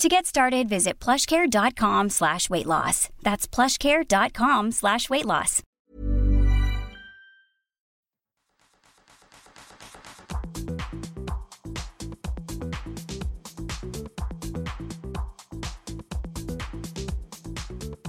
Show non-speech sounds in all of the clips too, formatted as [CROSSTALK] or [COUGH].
To get started, visit plushcare.com slash weight loss. That's plushcare.com slash weight loss.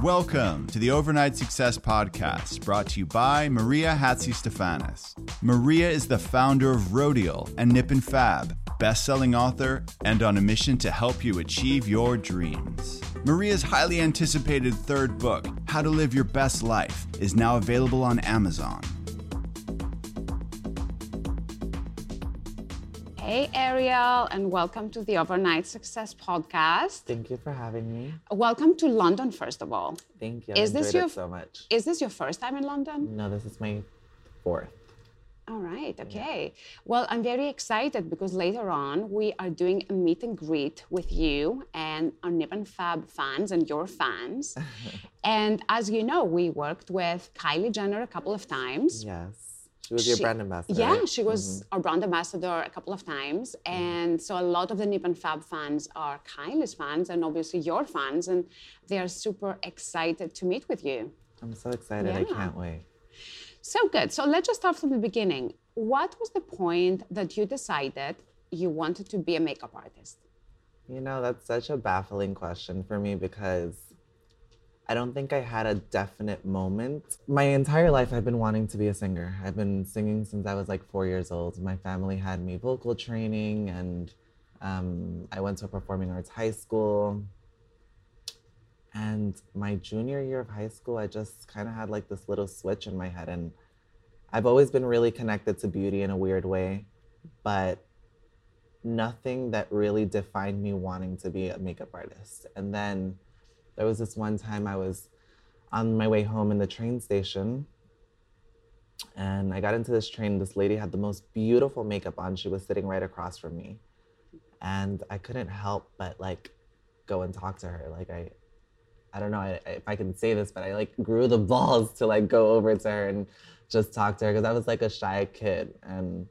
Welcome to the Overnight Success Podcast, brought to you by Maria Hatzistefanis. Maria is the founder of Rodial and Nip and Fab, best-selling author, and on a mission to help you achieve your dreams. Maria's highly anticipated third book, How to Live Your Best Life, is now available on Amazon. Hey, Ariel, and welcome to the Overnight Success Podcast. Thank you for having me. Welcome to London, first of all. Thank you. Is this your- it so much? Is this your first time in London? No, this is my fourth. All right, okay. Well, I'm very excited because later on we are doing a meet and greet with you and our Nip and Fab fans and your fans. [LAUGHS] and as you know, we worked with Kylie Jenner a couple of times. Yes. She was your brand ambassador. Yeah, right? she was mm-hmm. our brand ambassador a couple of times. Mm-hmm. And so a lot of the Nip and Fab fans are Kylie's fans and obviously your fans. And they are super excited to meet with you. I'm so excited. I can't wait. So good. So let's just start from the beginning. What was the point that you decided you wanted to be a makeup artist? You know, that's such a baffling question for me because I don't think I had a definite moment. My entire life, I've been wanting to be a singer. I've been singing since I was like four years old. My family had me vocal training, and um, I went to a performing arts high school. And my junior year of high school, I just kind of had like this little switch in my head. And I've always been really connected to beauty in a weird way, but nothing that really defined me wanting to be a makeup artist. And then there was this one time I was on my way home in the train station. And I got into this train. This lady had the most beautiful makeup on. She was sitting right across from me. And I couldn't help but like go and talk to her. Like I I don't know I, I- if I can say this, but I like grew the [LAUGHS] balls to like go over to her and just talk to her because I was like a shy kid. And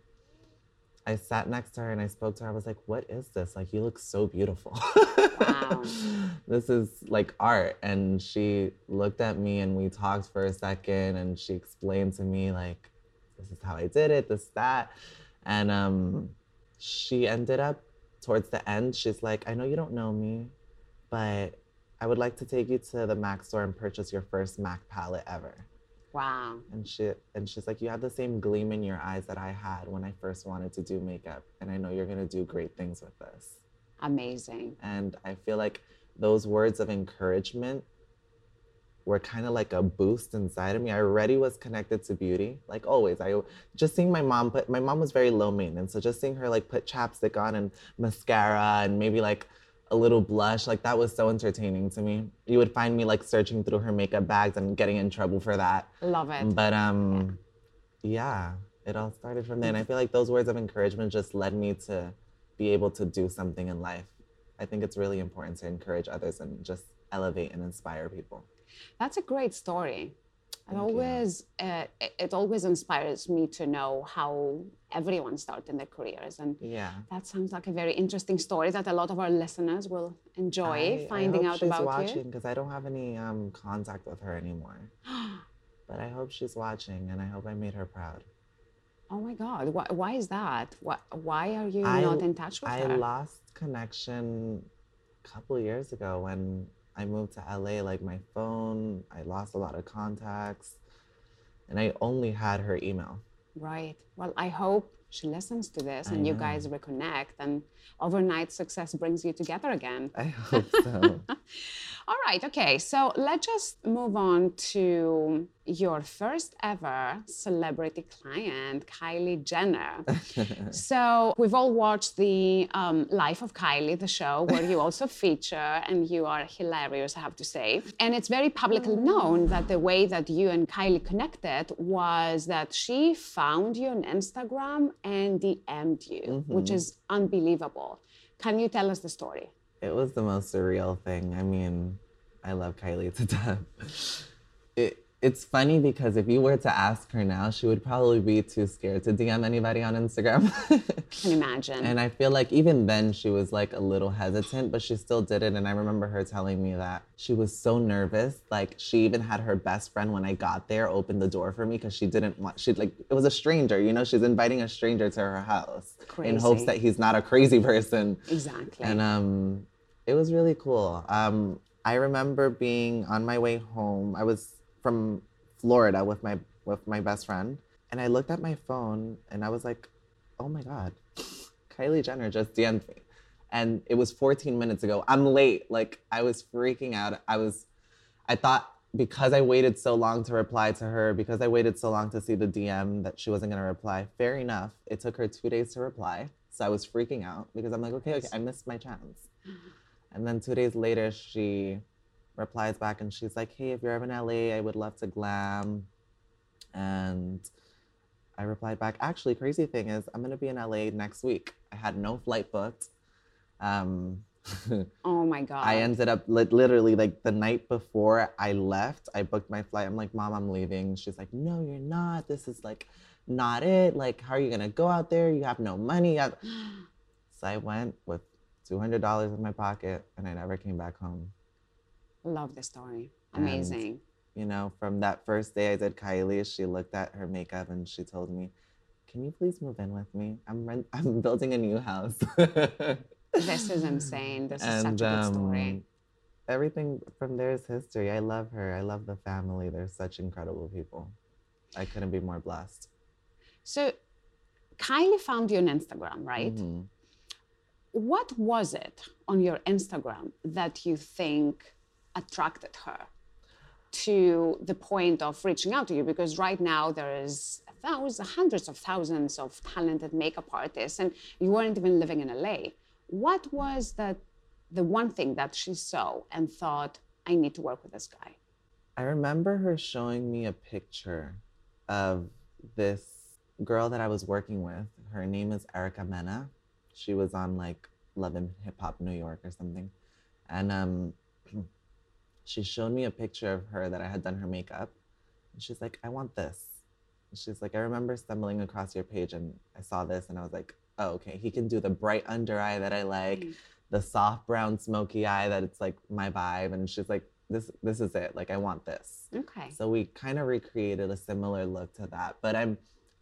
I sat next to her and I spoke to her. I was like, "What is this? Like, you look so beautiful. Wow. [LAUGHS] this is like art." And she looked at me and we talked for a second, and she explained to me like, "This is how I did it. This that," and um, she ended up towards the end. She's like, "I know you don't know me, but I would like to take you to the MAC store and purchase your first MAC palette ever." Wow. And she and she's like, you have the same gleam in your eyes that I had when I first wanted to do makeup, and I know you're gonna do great things with this. Amazing. And I feel like those words of encouragement were kind of like a boost inside of me. I already was connected to beauty, like always. I just seeing my mom put my mom was very low maintenance, so just seeing her like put chapstick on and mascara and maybe like a little blush, like that was so entertaining to me. You would find me like searching through her makeup bags and getting in trouble for that. Love it. But um, yeah, it all started from there, and I feel like those words of encouragement just led me to be able to do something in life. I think it's really important to encourage others and just elevate and inspire people. That's a great story. It always uh, it, always inspires me to know how everyone started their careers, and Yeah. that sounds like a very interesting story that a lot of our listeners will enjoy I- finding I hope out she's about watching because I don't have any um, contact with her anymore. [GASPS] but I hope she's watching, and I hope I made her proud. Oh my God! Why, why is that? Why, why are you I- not in touch with I her? I lost connection a couple years ago when I moved to LA. Like my phone, I lost a lot of contacts. and I only had her email. Right. Well, I hope she listens to this I and you guys reconnect and overnight success brings you together again. I [LAUGHS] hope so. All right, okay. So let's just move on to your first ever celebrity client, Kylie Jenner. [LAUGHS] so we've all watched the um, Life of Kylie, the show where you also [LAUGHS] feature, and you are hilarious, I have to say. And it's very publicly known that the way that you and Kylie connected was that she found you on Instagram and DM'd you, which mm-hmm. is unbelievable. Can you tell us the story? It was the most surreal thing. I mean, I love Kylie to [LAUGHS] death. It, it's funny because if you were to ask her now, she would probably be too scared to DM anybody on Instagram. [LAUGHS] Can imagine. and I feel like even then she was like a little hesitant, but she still did it. And I remember her telling me that she was so nervous. Like she even had her best friend when I got there open the door for me because she didn't want, she'd like, it was a stranger, you know, she's inviting a stranger to her house in hopes that he's not a crazy person. Exactly. And um, it was really cool. Um, I remember being on my way home. I was from Florida with my with my best friend, and I looked at my phone and I was like, "Oh my god, Kylie Jenner just DM'd me," and it was 14 minutes ago. I'm late. Like I was freaking out. I was, I thought because I waited so long to reply to her, because I waited so long to see the DM that she wasn't gonna reply. Fair enough. It took her two days to reply, so I was freaking out because I'm like, okay, okay, I missed my chance. Mm-hmm. And then two days later, she replies back and she's like, hey, if you're ever in LA, I would love to glam. And I replied back, actually, crazy thing is, I'm gonna be in LA next week. I had no flight booked. Um, [LAUGHS] oh my God. I ended up li- literally like the night before I left, I booked my flight. I'm like, Mom, I'm leaving. She's like, No, you're not. This is like not it. Like, how are you gonna go out there? You have no money. [GASPS] So I went with $200 in my pocket and I never came back home. Love the story. And- Amazing. You know, from that first day I did Kylie, she looked at her makeup and she told me, Can you please move in with me? I'm rent- [LAUGHS] I'm building a new house. [LAUGHS] This is insane. This is such a good story. um, everything from there is history. I love her. I love the family. They're such incredible people. I couldn't be more blessed. So, Kylie found you on Instagram, right? Mhm. What was it on your Instagram that you think attracted her to the point of reaching out to you? Because right now there is thousands, hundreds of thousands of talented makeup artists, and you weren't even living in LA. What was that the one thing that she saw and thought, I need to work with this guy? I remember her showing me a picture of this girl that I was working with. Her name is Erica Mena. She was on like Love and Hip Hop New York or something. And um, she showed me a picture of her that I had done her makeup. And she's like, I want this. And she's like, I remember stumbling across your page and I saw this and I was like, oh, okay, he can do the bright under eye that I like, mm. the soft brown smoky eye that it's like my vibe. And she's like, this this is it. Like I want this. Okay. So we kind of recreated a similar look to that. But I'm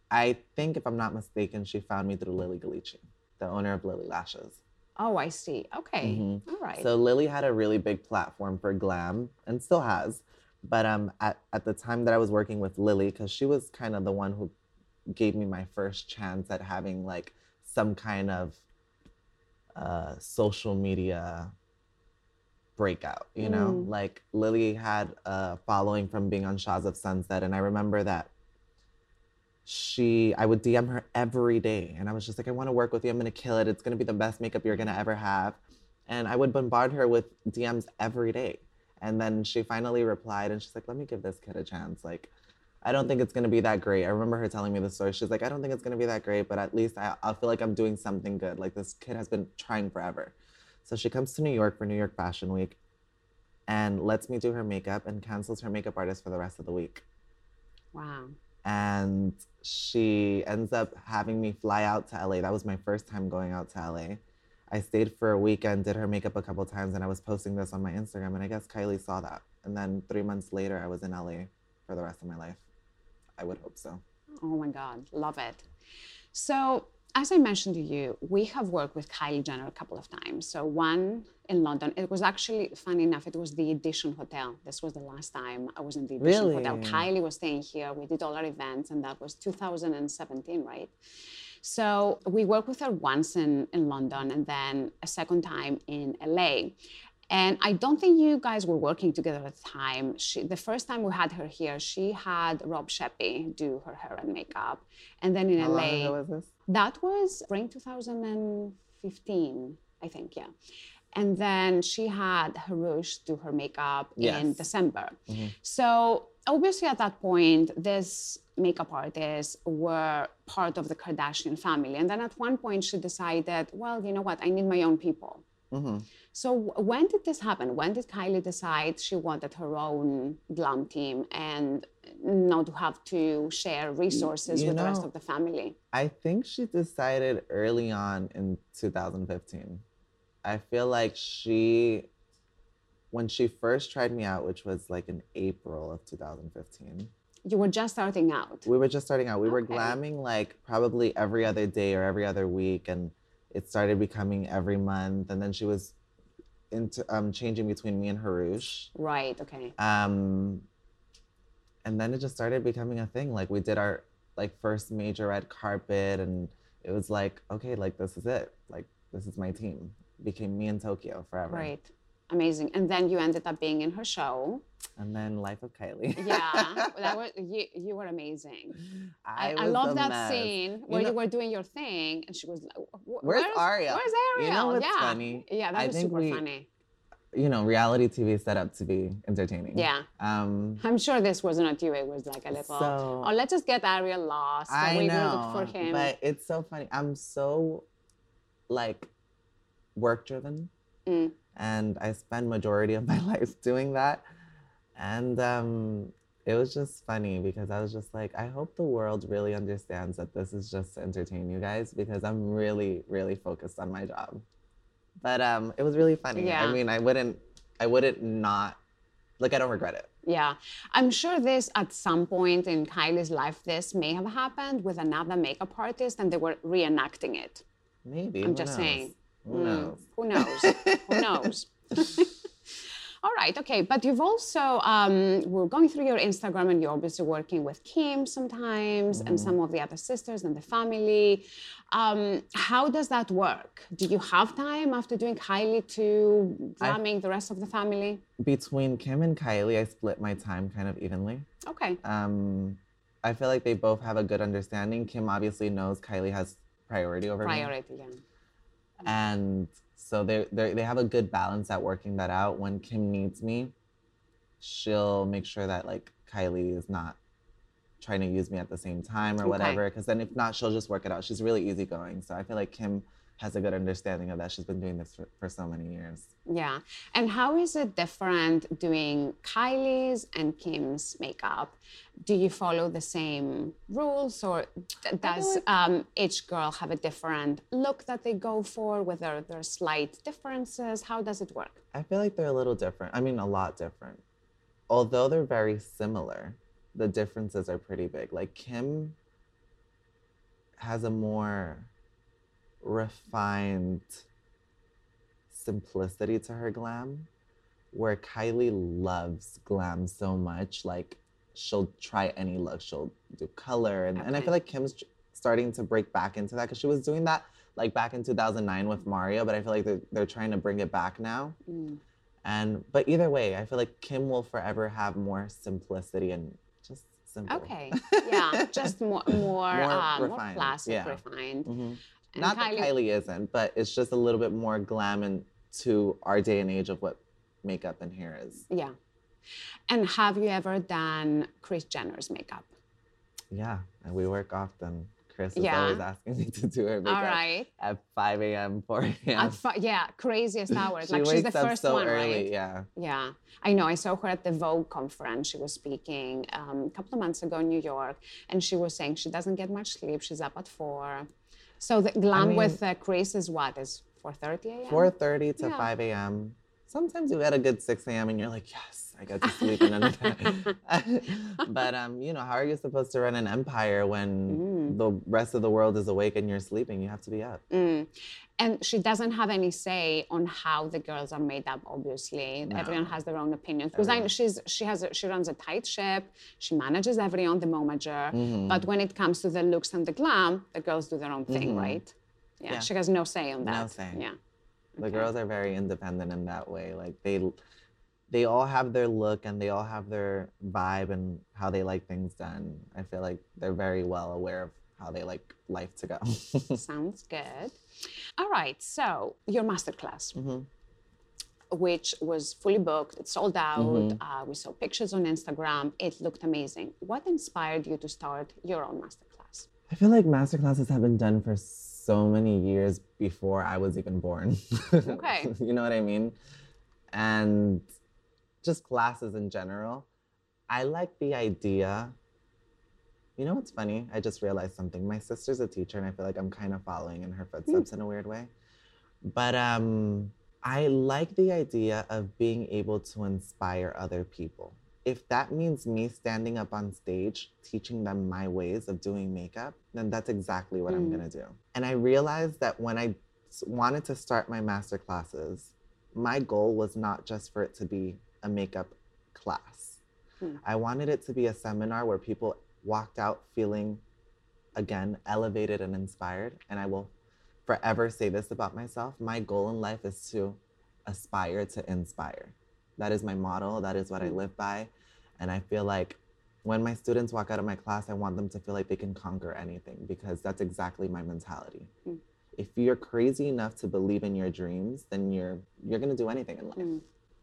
I think if I'm not mistaken, she found me through Lilly Ghalichi, the owner of Lilly Lashes. Oh, I see. Okay. Mhm. All right. So Lilly had a really big platform for glam and still has. But um at, at the time that I was working with Lilly, because she was kind of the one who gave me my first chance at having like some kind of uh, social media breakout, you know? Mm. Like Lilly had a following from being on Shahs of Sunset. And I remember that she, I would DM her every day. And I was just like, I want to work with you. I'm going to kill it. It's going to be the best makeup you're going to ever have. And I would bombard her with DMs every day. And then she finally replied and she's like, let me give this kid a chance. Like, I don't think it's going to be that great. I remember her telling me the story. She's like, I don't think it's going to be that great, but at least I, I'll feel like I'm doing something good. Like, this kid has been trying forever. So she comes to New York for New York Fashion Week and lets me do her makeup and cancels her makeup artist for the rest of the week. wow. And she ends up having me fly out to LA. That was my first time going out to LA. I stayed for a weekend, did her makeup a couple times, and I was posting this on my Instagram. And I guess Kylie saw that. And then three months later, I was in LA for the rest of my life. I would hope so. Oh my God, love it. So as I mentioned to you, we have worked with Kylie Jenner a couple of times. So one in London. It was actually funny enough. It was the Edition Hotel. This was the last time I was in the Edition Hotel. Kylie was staying here. We did all our events, and that was 2017, right? So we worked with her once in, in London and then a second time in LA. And I don't think you guys were working together at the time. She, the first time we had her here, she had Rob Scheppy do her hair and makeup. And then in How LA, long ago was this? that was spring 2015, I think, yeah. And then she had Hrush do her makeup in Yes. December. Mm-hmm. So obviously at that point, this makeup artists were part of the Kardashian family. And then at one point she decided, well, you know what, I need my own people. Mm-hmm. So when did this happen? When did Kylie decide she wanted her own glam team and not to have to share resources you with the rest of the family? I think she decided early on in 2015. I feel like she, when she first tried me out, which was like in April of 2015, You were just starting out. we were just starting out. We were glamming like probably every other day or every other week, and it started becoming every month. And then she was into um, changing between me and Hrush. Right, okay. Um, and then it just started becoming a thing. Like we did our like first major red carpet, and it was like, okay, like this is it. Like this is my team. Became me in Tokyo forever. Right. Amazing. And then you ended up being in her show. And then Life of Kylie. Yeah. [LAUGHS] that was you, you were amazing. I, I was love that mess. scene where you, know- were doing your thing and she was like, "Wh- Where's Ariel? Where's Ariel? You know what's yeah. funny? Yeah, that I was think super we- funny. You know, reality TV is set up to be entertaining. Yeah. Um, I'm sure this was not you. It was like a little, So- oh, let's just get Ariel lost. I we know, look for him. but it's so funny. I'm so like work driven, Mm. And I spend majority of [LAUGHS] my life doing that. And um, it was just funny because I was just like, I hope the world really understands that this is just to entertain you guys because I'm really, really focused on my job. But um, it was really funny. Yeah. I mean, I wouldn't, I wouldn't not, like, I don't regret it. Yeah, I'm sure this at some point in Kylie's life, this may have happened with another makeup artist and they were reenacting it. Maybe. I'm just knows? saying. Who Mm, knows? Who knows? Who [LAUGHS] knows? [LAUGHS] All right, okay. But you've also, um, we're going through your Instagram and you're obviously working with Kim sometimes and some of the other sisters and the family. Um, how does that work? Do you have time after doing Kylie to glamming the rest of the family? Between Kim and Kylie, I split my time kind of evenly. Okay. Um, I feel like they both have a good understanding. Kim obviously knows Kylie has priority over me. Priority, yeah. And so they they they have a good balance at working that out. When Kim needs me, she'll make sure that like Kylie is not trying to use me at the same time or Okay. whatever. Because then if not, she'll just work it out. She's really easygoing. So I feel like Kim has a good understanding of that. She's been doing this for, for so many years. Yeah. And how is it different doing Kylie's and Kim's makeup? Do you follow the same rules or d- does um, each girl have a different look that they go for? Whether there are slight differences? How does it work? I feel like they're a little different. I mean, a lot different. Although they're very similar, the differences are pretty big. Like Kim has a more refined simplicity to her glam, where Kylie loves glam so much. Like she'll try any look, she'll do color, and, and I feel like Kim's starting to break back into that because she was doing that like back in 2009 with Mario, but I feel like they're, they're trying to bring it back now. And but either way, I feel like Kim will forever have more simplicity and just simple. Okay. [LAUGHS] Yeah. Just more more, More um, more refined, classic, yeah. refined. Mhm. And Not that Kylie isn't, but it's just a little bit more glam and to our day and age of what makeup and hair is. Yeah. And have you ever done Kris Jenner's makeup? Yeah, and we work often. Kris is Yeah. always asking me to do her makeup All right. at 5 a.m., 4 a.m. Fi- yeah, craziest [LAUGHS] hours. She like wakes she's the up first so one, early. right? Yeah. Yeah, I know. I saw her at the Vogue conference. She was speaking um, a couple of months ago in New York, and she was saying she doesn't get much sleep. She's up at four. So the glam mean- with uh, Kris is what is 4:30 a.m. 4:30 to Yeah. 5 a.m. Sometimes you get a good 6 a.m. and you're like, yes, I got to sleep in another. Time. [LAUGHS] but um, you know, how are you supposed to run an empire when the rest of the world is awake and you're sleeping, you have to be up. Mm. And she doesn't have any say on how the girls are made up. Obviously, everyone has their own opinions. Because I she's she has a, she runs a tight ship. She manages everyone, the momager. Mm-hmm. But when it comes to the looks and the glam, the girls do their own thing, right? Yeah, Mm-hmm. Yeah. she has no say on that. No say. Yeah. The girls are very independent in that way. Like they they all have their look and they all have their vibe and how they like things done. I feel like they're very well aware of how they like life to go. [LAUGHS] Sounds good. All right, so your masterclass, Mm-hmm. which was fully booked, it sold out. Mm-hmm. Uh, we saw pictures on Instagram. It looked amazing. What inspired you to start your own masterclass? I feel like masterclasses have been done for so many years before I was even born. Okay. [LAUGHS] you know what I mean? And just classes in general. I like the idea. You know what's funny? I just realized something. My sister's a teacher, and I feel like I'm kind of following in her footsteps in a weird way. But um, I like the idea of being able to inspire other people. If that means me standing up on stage teaching them my ways of doing makeup, then that's exactly what I'm hmm. gonna do. And I realized that when I wanted to start my master classes, my goal was not just for it to be a makeup class. Hmm. I wanted it to be a seminar where people walked out feeling, again, elevated and inspired. And I will forever say this about myself my goal in life is to aspire to inspire. That is my model, that is what I hmm. live by. And I feel like when my students walk out of my class, I want them to feel like they can conquer anything because that's exactly my mentality. If you're crazy enough to believe in your dreams, then you're you're gonna do anything in life.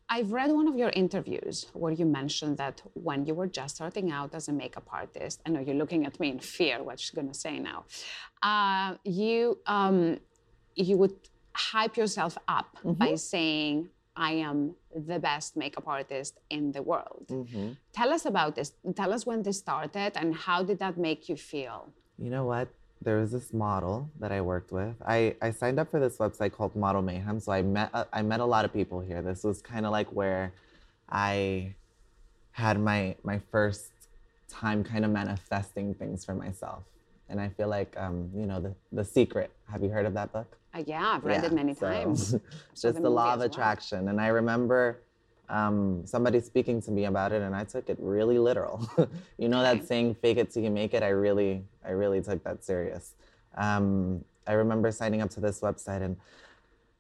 I've read one of your interviews where you mentioned that when you were just starting out as a makeup artist, I know you're looking at me in fear, what she's gonna say now. Uh, you um, you would hype yourself up by saying, "I am the best makeup artist in the world." Tell us about this. Tell us when this started and how did that make you feel? You know what? There was this model that I worked with. I, I signed up for this website called Model Mayhem. So I met uh, I met a lot of people here. This was kind of like where I had my my first time kind of manifesting things for myself. And I feel like um, you know, the the secret. Have you heard of that book? Uh, yeah, I've read it many so times. [LAUGHS] it's just the law of well. attraction. And I remember um, somebody speaking to me about it, and I took it really literal. [LAUGHS] you know Okay. that saying "fake it till you make it." I really, I really took that serious. Um, I remember signing up to this website, and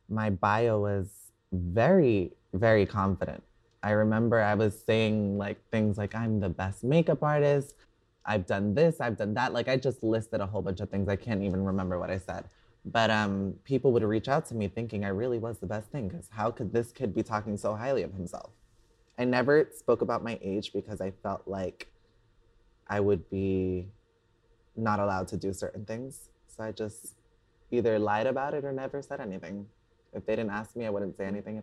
my bio was very, very confident. I remember I was saying like things like I'm the best makeup artist. I've done this, I've done that. Like I just listed a whole bunch of things. I can't even remember what I said. But um, people would reach out to me thinking I really was the best thing because how could this kid be talking so highly of himself? I never spoke about my age because I felt like I would be not allowed to do certain things. So I just either lied about it or never said anything. If they didn't ask me, I wouldn't say anything.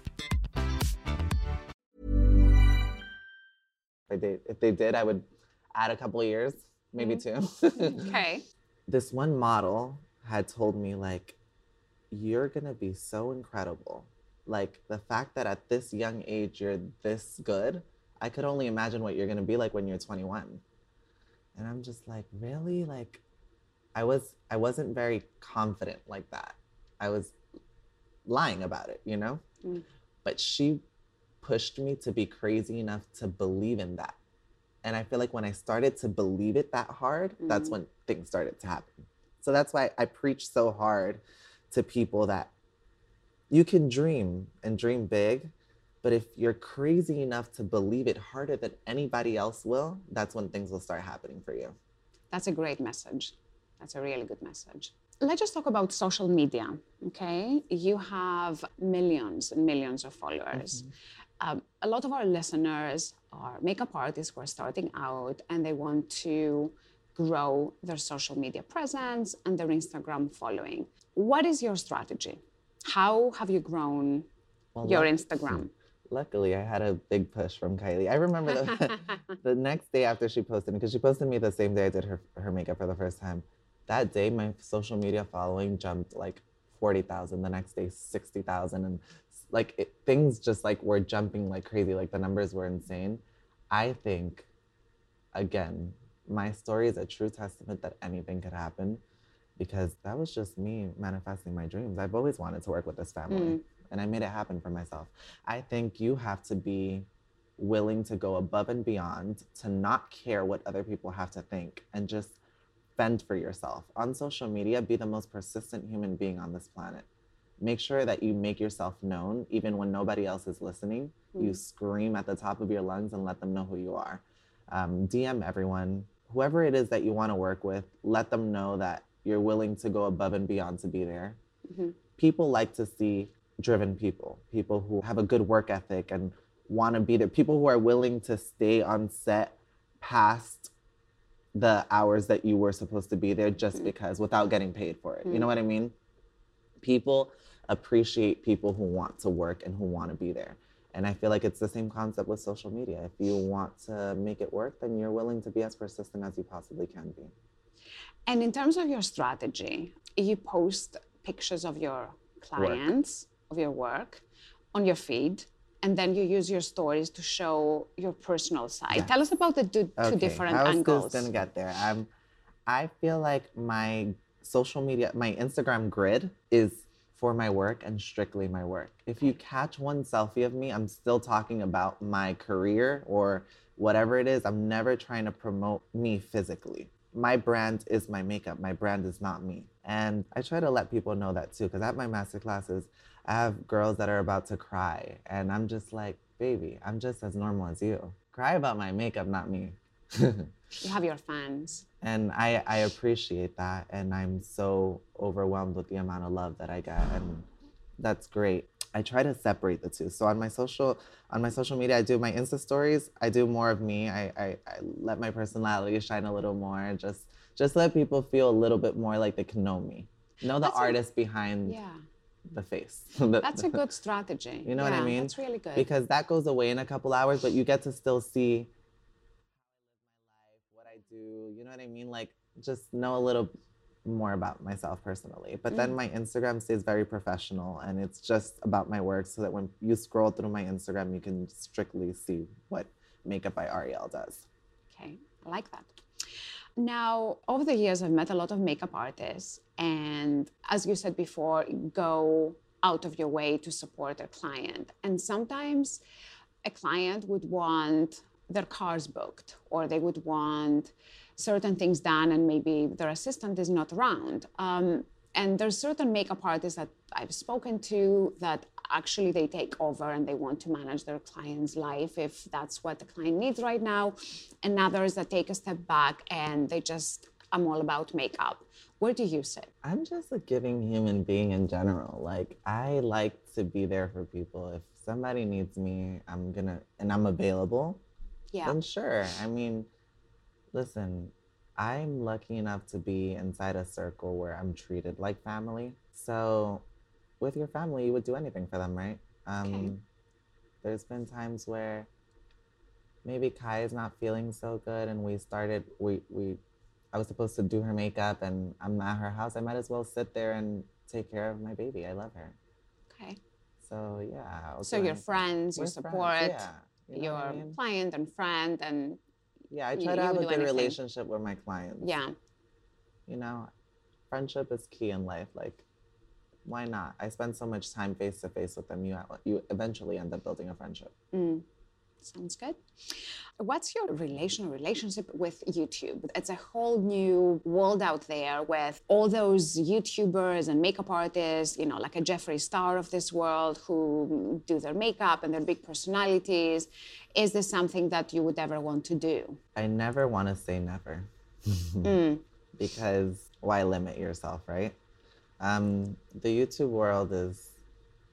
If they, if they did, I would add a couple of years, maybe two. [LAUGHS] Okay. this one model had told me like you're gonna be so incredible like the fact that at this young age you're this good i could only imagine what you're gonna be like when you're 21 and i'm just like really like i was i wasn't very confident like that i was lying about it you know Mm. but she pushed me to be crazy enough to believe in that and I feel like when I started to believe it that hard, that's Mhm. when things started to happen. So that's why I preach so hard to people that you can dream and dream big, but if you're crazy enough to believe it harder than anybody else will, that's when things will start happening for you. That's a great message. That's a really good message. Let's just talk about social media. Okay. You have millions and millions of followers. Um, a lot of our listeners are makeup artists who are starting out and they want to grow their social media presence and their Instagram following. What is your strategy? How have you grown Well, your luck- Instagram? [LAUGHS] Luckily, I had a big push from Kylie. I remember the, [LAUGHS] the next day after she posted, me, because she posted me the same day I did her, her makeup for the first time. That day, my social media following jumped like 40,000. The next day, 60,000. And like it, things just like were jumping like crazy. Like the numbers were insane. I think, again, my story is a true testament that anything could happen because that was just me manifesting my dreams. I've always wanted to work with this family mm. and I made it happen for myself. I think you have to be willing to go above and beyond to not care what other people have to think and just fend for yourself. On social media, be the most persistent human being on this planet. Make sure that you make yourself known even when nobody else is listening. You hmm. scream at the top of your lungs and let them know who you are. Um, DM everyone, whoever it is that you want to work with, let them know that you're willing to go above and beyond to be there. Mm-hmm. People like to see driven people, people who have a good work ethic and want to be there, people who are willing to stay on set past the hours that you were supposed to be there just hmm. because without getting paid for it. You know hmm. what I mean? People appreciate people who want to work and who want to be there. And I feel like it's the same concept with social media. If you want to make it work, then you're willing to be as persistent as you possibly can be. And in terms of your strategy, you post pictures of your clients, of your work on your feed, and then you use your stories to show your personal side. Tell us about the two, two different How is angles. this gonna get there? I'm, I feel like my social media, my Instagram grid is for my work and strictly my work. If you catch one selfie of me, I'm still talking about my career or whatever it is. I'm never trying to promote me physically. My brand is my makeup. My brand is not me. And I try to let people know that too, because at my master classes, I have girls that are about to cry. And I'm just like, baby, I'm just as normal as you. Cry about my makeup, not me. You have your fans. [LAUGHS] and I, I appreciate that. And I'm so overwhelmed with the amount of love that I get. And that's great. I try to separate the two. So on my social on my social media, I do my Insta stories. I do more of me. I, I, I let my personality [LAUGHS] shine a little more. Just just let people feel a little bit more like they can know me. Know the That's a- artist behind Yeah, the face. [LAUGHS] The- that's a good strategy. you know what I Yeah, mean? That's really good. Because that goes away in a couple hours, but you get to still see how I live my life, what I do. You know what I mean? Like just know a little more about myself personally. But Mm. then my Instagram stays very professional and it's just about my work so that when you scroll through my Instagram, you can strictly see what Makeup by Ariel does. Okay, I like that. Now, over the years, I've met a lot of makeup artists, and as you said before, go out of your way to support their client. And sometimes a client would want their cars booked, or they would want certain things done, and maybe their assistant is not around. Um, and there's certain makeup artists that I've spoken to that actually they take over and they want to manage their client's life if that's what the client needs right now. And others that take a step back and they just, I'm all about makeup. Where do you sit? I'm just a giving human being in general. Like I like to be there for people. If somebody needs me, I'm gonna and I'm available. Yeah. Then sure. I mean, listen, I'm lucky enough to be inside a circle where I'm treated like family. So with your family, you would do anything for them, right? Um there's been times where maybe Kai is not feeling so good and we started we we I was supposed to do her makeup and I'm at her house. I might as well sit there and take care of my baby. I love her. Okay. So yeah. So your friends, you We're support yeah. You your I mean? client and friend, and Yeah, I you- try to have a good anything. relationship with my clients. yeah. You know, friendship is key in life. Like, why not? I spend so much time face to face with them. You you eventually end up building a friendship. Mm. Sounds good. What's your relation relationship with YouTube? It's a whole new world out there with all those YouTubers and makeup artists, you know, like a Jeffree Star of this world who do their makeup and their big personalities. Is this something that you would ever want to do? I never want to say never Mm. [LAUGHS] because why limit yourself, right? Um, the YouTube world is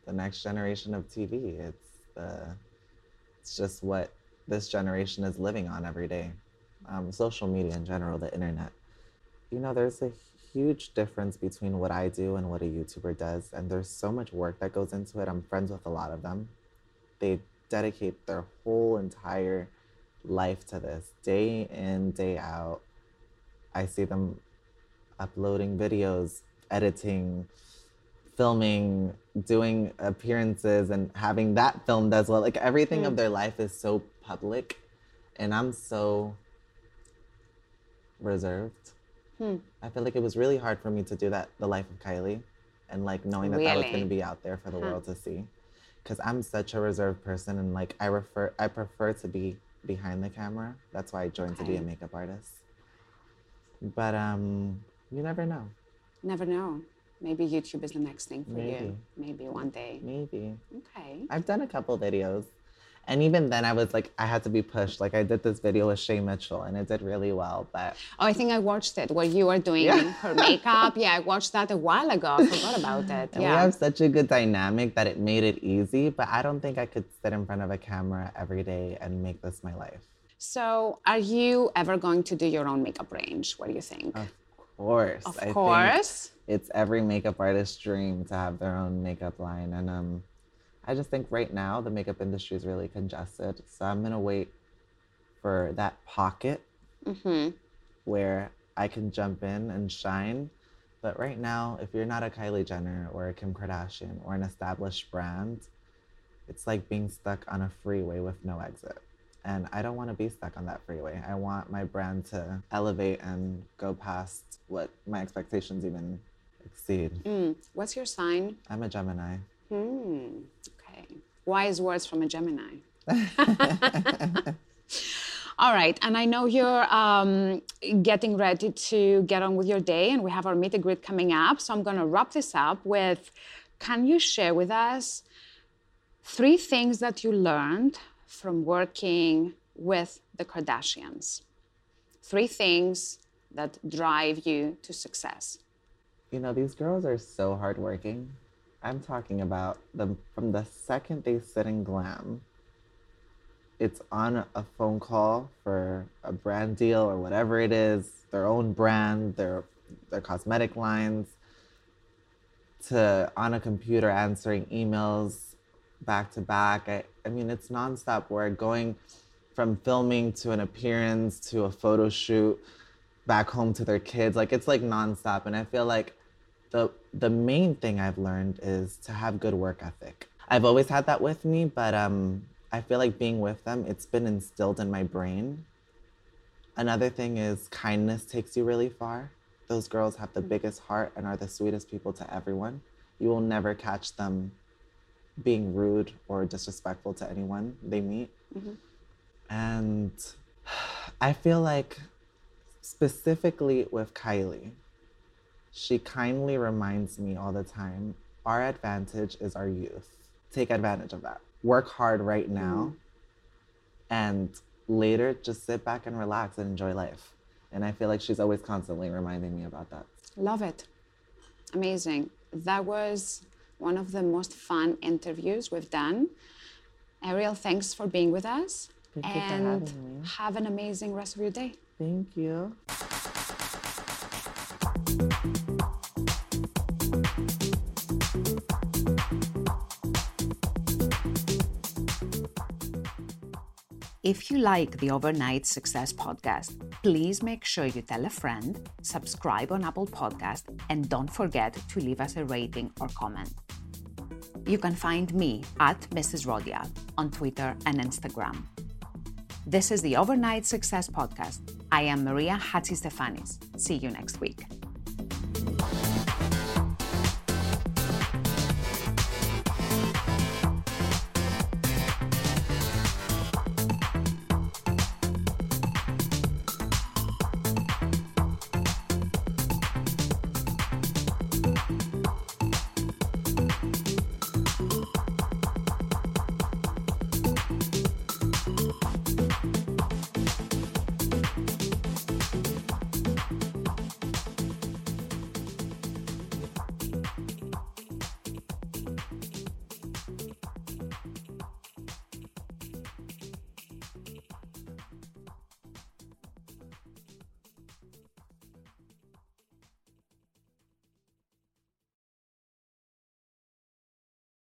the next generation of TV. It's the, it's just what this generation is living on every day. Um, social media in general, the internet. You know, there's a huge difference between what I do and what a YouTuber does, and there's so much work that goes into it. I'm friends with a lot of them. They dedicate their whole entire life to this, day in, day out. I see them uploading videos, editing, filming, doing appearances, and having that filmed as well. Like everything of their life is so public, and I'm so reserved. Hmm. I feel like it was really hard for me to do that, the life of Kylie, and like knowing that that was going to be out there for the Huh. world to see. Because I'm such a reserved person, and like I refer, I prefer to be behind the camera. That's why I joined to be a makeup artist. But um, you never know. Never know. Maybe YouTube is the next thing for you. Maybe. Maybe one day. Maybe Okay. I've done a couple videos, and even then I was like, I had to be pushed. Like I did this video with Shay Mitchell, and it did really well. But Oh, I think I watched it where you were doing Yeah. her makeup. Yeah, I watched that a while ago. I forgot about [LAUGHS] it. And yeah. we have such a good dynamic that it made it easy, but I don't think I could sit in front of a camera every day and make this my life. So, are you ever going to do your own makeup range? What do you think? Of course. Of I think course. it's every makeup artist's dream to have their own makeup line. And um, I just think right now the makeup industry is really congested. So I'm going to wait for that pocket hmm where I can jump in and shine. But right now, if you're not a Kylie Jenner or a Kim Kardashian or an established brand, it's like being stuck on a freeway with no exit. And I don't want to be stuck on that freeway. I want my brand to elevate and go past what my expectations even exceed. Mm. What's your sign? I'm a Gemini. Hmm. Okay. Wise words from a Gemini. [LAUGHS] All right, and I know you're um, getting ready to get on with your day, and we have our meet and greet coming up. So I'm going to wrap this up with can you share with us three things that you learned from working with the Kardashians? Three things that drive you to success. You know, these girls are so hardworking. I'm talking about them from the second they sit in glam. It's on a phone call for a brand deal or whatever it is, their own brand, their their cosmetic lines, to on a computer answering emails back to back. I, I mean, it's nonstop work going from filming to an appearance to a photo shoot back home to their kids. Like it's like nonstop. And I feel like the the main thing I've learned is to have good work ethic. I've always had that with me, but um, I feel like being with them, it's been instilled in my brain. Another thing is kindness takes you really far. Those girls have the biggest heart and are the sweetest people to everyone. You will never catch them being rude or disrespectful to anyone they meet. Mm-hmm. And I feel like specifically with Kylie, she kindly reminds me all the time our advantage is our youth. Take advantage of that. Work hard right now. Mm-hmm. And later, just sit back and relax and enjoy life. And I feel like she's always constantly reminding me about that. Love it. Amazing. That was one of the most fun interviews we've done. Ariel, thanks for being with us. Thank you for and having me. have an amazing rest of your day. Thank you. If you like the Overnight Success podcast, please make sure you tell a friend, subscribe on Apple Podcast, and don't forget to leave us a rating or comment. You can find me at Mrs. Rodial on Twitter and Instagram. This is the Overnight Success Podcast. I am Maria Hatzistefanis. See you next week.